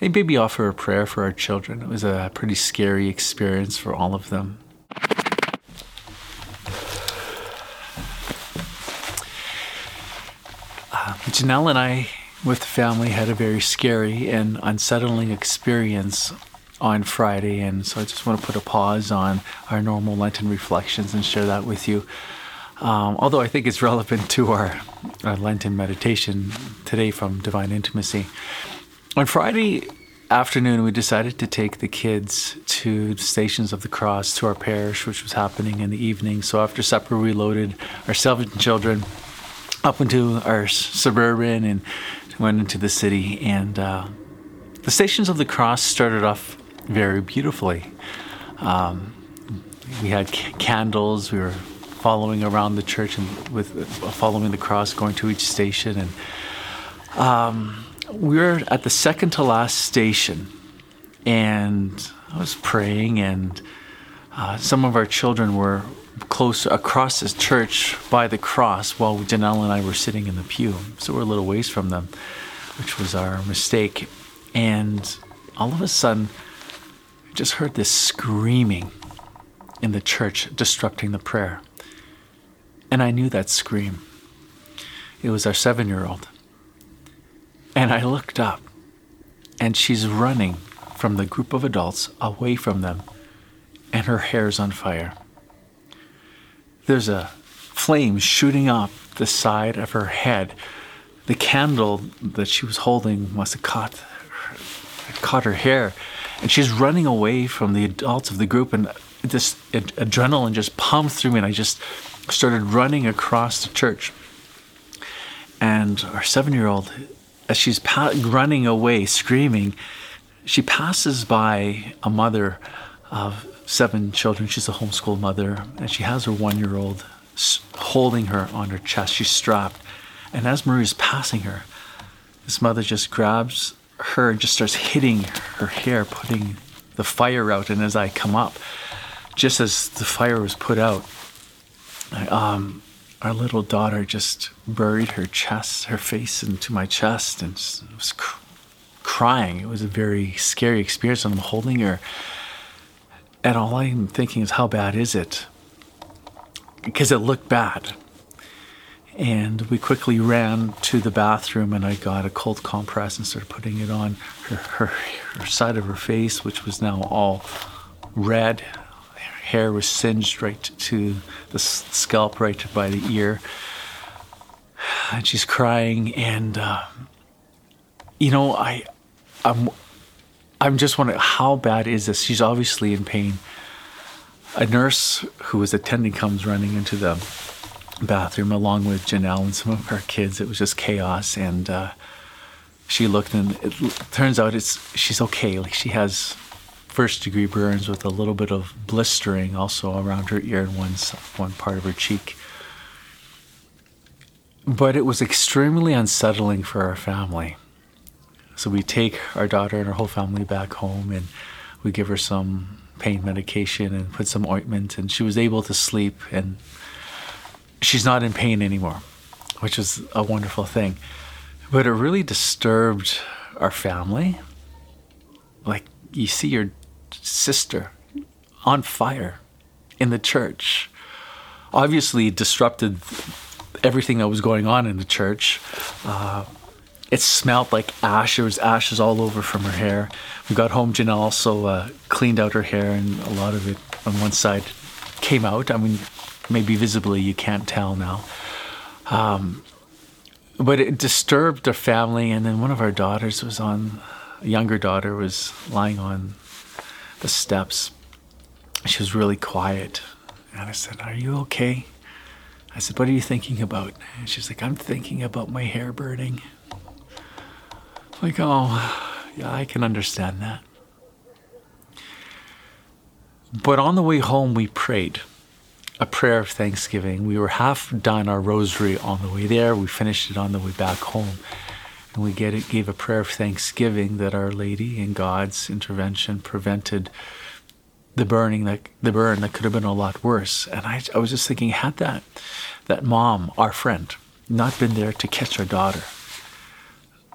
Hey, maybe offer a prayer for our children. It was a pretty scary experience for all of them. Uh, Janelle and I, with the family, had a very scary and unsettling experience on Friday, and so I just want to put a pause on our normal Lenten reflections and share that with you. Um, although I think it's relevant to our, our Lenten meditation today from Divine Intimacy. On Friday afternoon, we decided to take the kids to the Stations of the Cross to our parish, which was happening in the evening. So after supper, we loaded our seven children up into our suburban and went into the city. And uh, the Stations of the Cross started off very beautifully. Um, we had c- candles. We were following around the church and with uh, following the cross, going to each station, and um, were at the second to last station, and I was praying, and uh, some of our children were close across the church by the cross while Janelle and I were sitting in the pew. So we're a little ways from them, which was our mistake. And all of a sudden, I just heard this screaming in the church, disrupting the prayer. And I knew that scream. It was our seven year old. And I looked up, and she's running from the group of adults away from them, and her hair's on fire. There's a flame shooting up the side of her head. The candle that she was holding must have caught, caught her hair, and she's running away from the adults of the group, and this ad- adrenaline just pumped through me, and I just started running across the church. And our seven year old as she's pa- running away, screaming, she passes by a mother of seven children. She's a homeschool mother, and she has her one year old holding her on her chest. She's strapped. And as Marie's passing her, this mother just grabs her and just starts hitting her hair, putting the fire out. And as I come up, just as the fire was put out, I, um, our little daughter just buried her chest, her face into my chest, and was cr- crying. It was a very scary experience. And I'm holding her, and all I'm thinking is, how bad is it? Because it looked bad. And we quickly ran to the bathroom, and I got a cold compress and started putting it on her, her, her side of her face, which was now all red hair was singed right to the scalp, right by the ear. And she's crying, and uh, you know, I, I'm, I'm just wondering how bad is this? She's obviously in pain. A nurse who was attending comes running into the bathroom along with Janelle and some of her kids. It was just chaos, and uh, she looked, and it turns out it's she's okay. Like she has first degree burns with a little bit of blistering also around her ear and one, one part of her cheek. But it was extremely unsettling for our family. So we take our daughter and our whole family back home and we give her some pain medication and put some ointment and she was able to sleep and she's not in pain anymore, which is a wonderful thing. But it really disturbed our family. Like you see your sister on fire in the church. Obviously, disrupted everything that was going on in the church. Uh, it smelled like ash. There was ashes all over from her hair. We got home. Janelle also uh, cleaned out her hair, and a lot of it on one side came out. I mean, maybe visibly you can't tell now. Um, but it disturbed our family. And then one of our daughters was on, a younger daughter was lying on the steps. She was really quiet. And I said, Are you okay? I said, What are you thinking about? And she's like, I'm thinking about my hair burning. Like, oh, yeah, I can understand that. But on the way home, we prayed a prayer of thanksgiving. We were half done our rosary on the way there. We finished it on the way back home. And we it, gave a prayer of thanksgiving that Our Lady and God's intervention prevented the burning that the burn that could have been a lot worse. And I, I was just thinking, had that that mom, our friend, not been there to catch our daughter,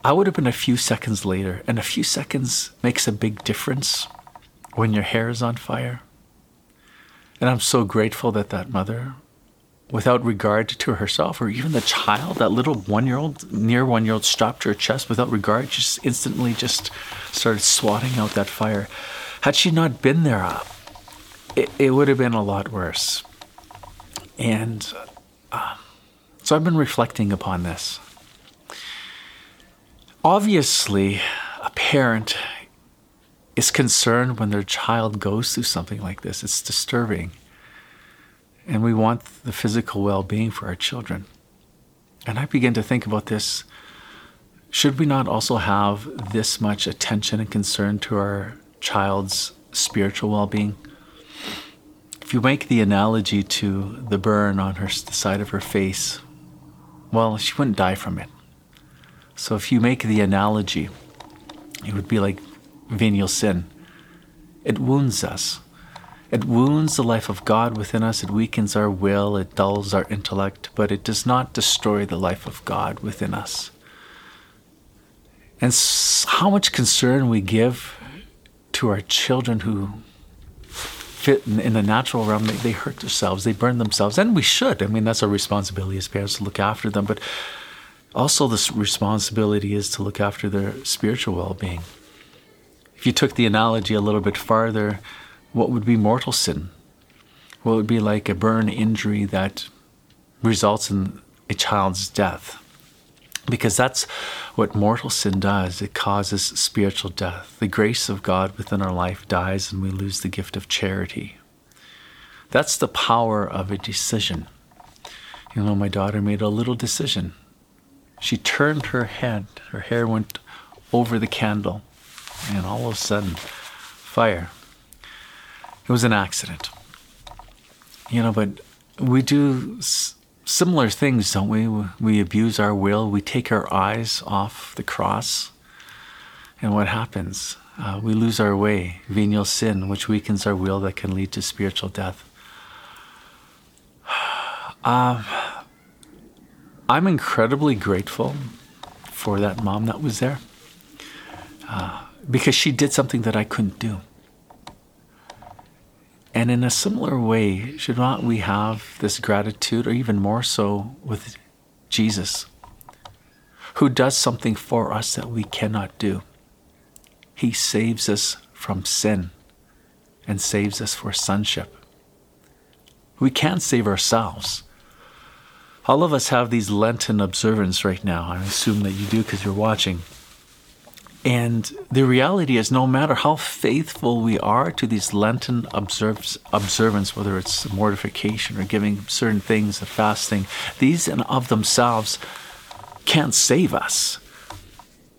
I would have been a few seconds later, and a few seconds makes a big difference when your hair is on fire. And I'm so grateful that that mother, without regard to herself or even the child, that little one year old, near one year old, stopped her chest without regard, just instantly just started swatting out that fire. Had she not been there, uh, it, it would have been a lot worse. And uh, so I've been reflecting upon this. Obviously, a parent is concerned when their child goes through something like this. It's disturbing. And we want the physical well being for our children. And I begin to think about this. Should we not also have this much attention and concern to our child's spiritual well being? If you make the analogy to the burn on her the side of her face, well, she wouldn't die from it. So if you make the analogy, it would be like venial sin. It wounds us. It wounds the life of God within us. It weakens our will. It dulls our intellect, but it does not destroy the life of God within us. And how much concern we give to our children who fit in, the natural realm, they, they hurt themselves, they burn themselves, and we should. I mean, that's our responsibility as parents to look after them, but also the responsibility is to look after their spiritual well being. If you took the analogy a little bit farther, what would be mortal sin? Well, it would be like a burn injury that results in a child's death? Because that's what mortal sin does. It causes spiritual death. The grace of God within our life dies and we lose the gift of charity. That's the power of a decision. You know, my daughter made a little decision. She turned her head, her hair went over the candle and all of a sudden, fire. It was an accident. You know, but we do s- similar things, don't we? We abuse our will, we take our eyes off the cross, and what happens? Uh, we lose our way, venial sin, which weakens our will that can lead to spiritual death. Um, I'm incredibly grateful for that mom that was there. Uh, because she did something that I couldn't do. And in a similar way, should not we have this gratitude, or even more so with Jesus, who does something for us that we cannot do? He saves us from sin and saves us for sonship. We can't save ourselves. All of us have these Lenten observance right now. I assume that you do because you're watching. And the reality is, no matter how faithful we are to these Lenten observance, whether it's mortification or giving certain things, the fasting, these and of themselves can't save us.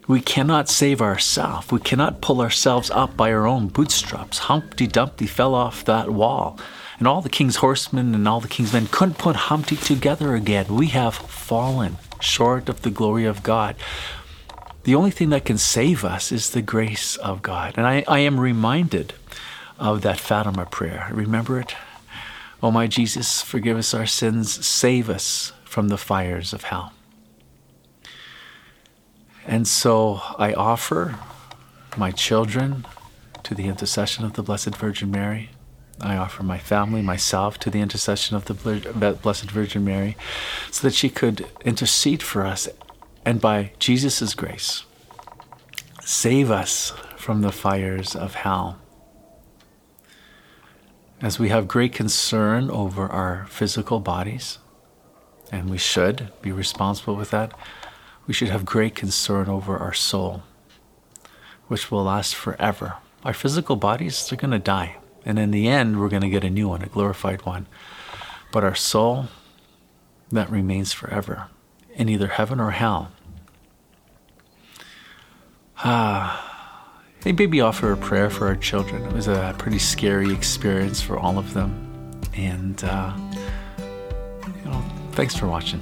We cannot save ourselves. We cannot pull ourselves up by our own bootstraps. Humpty Dumpty fell off that wall. And all the king's horsemen and all the king's men couldn't put Humpty together again. We have fallen short of the glory of God the only thing that can save us is the grace of God. And I, I am reminded of that Fatima prayer. Remember it? Oh, my Jesus, forgive us our sins, save us from the fires of hell. And so I offer my children to the intercession of the Blessed Virgin Mary. I offer my family, myself, to the intercession of the Blessed Virgin Mary, so that she could intercede for us and by Jesus' grace, save us from the fires of hell. As we have great concern over our physical bodies, and we should be responsible with that, we should have great concern over our soul, which will last forever. Our physical bodies, are going to die. And in the end, we're going to get a new one, a glorified one. But our soul, that remains forever in either heaven or hell. Ah, they maybe offer a prayer for our children. It was a pretty scary experience for all of them. And, uh, you know, thanks for watching.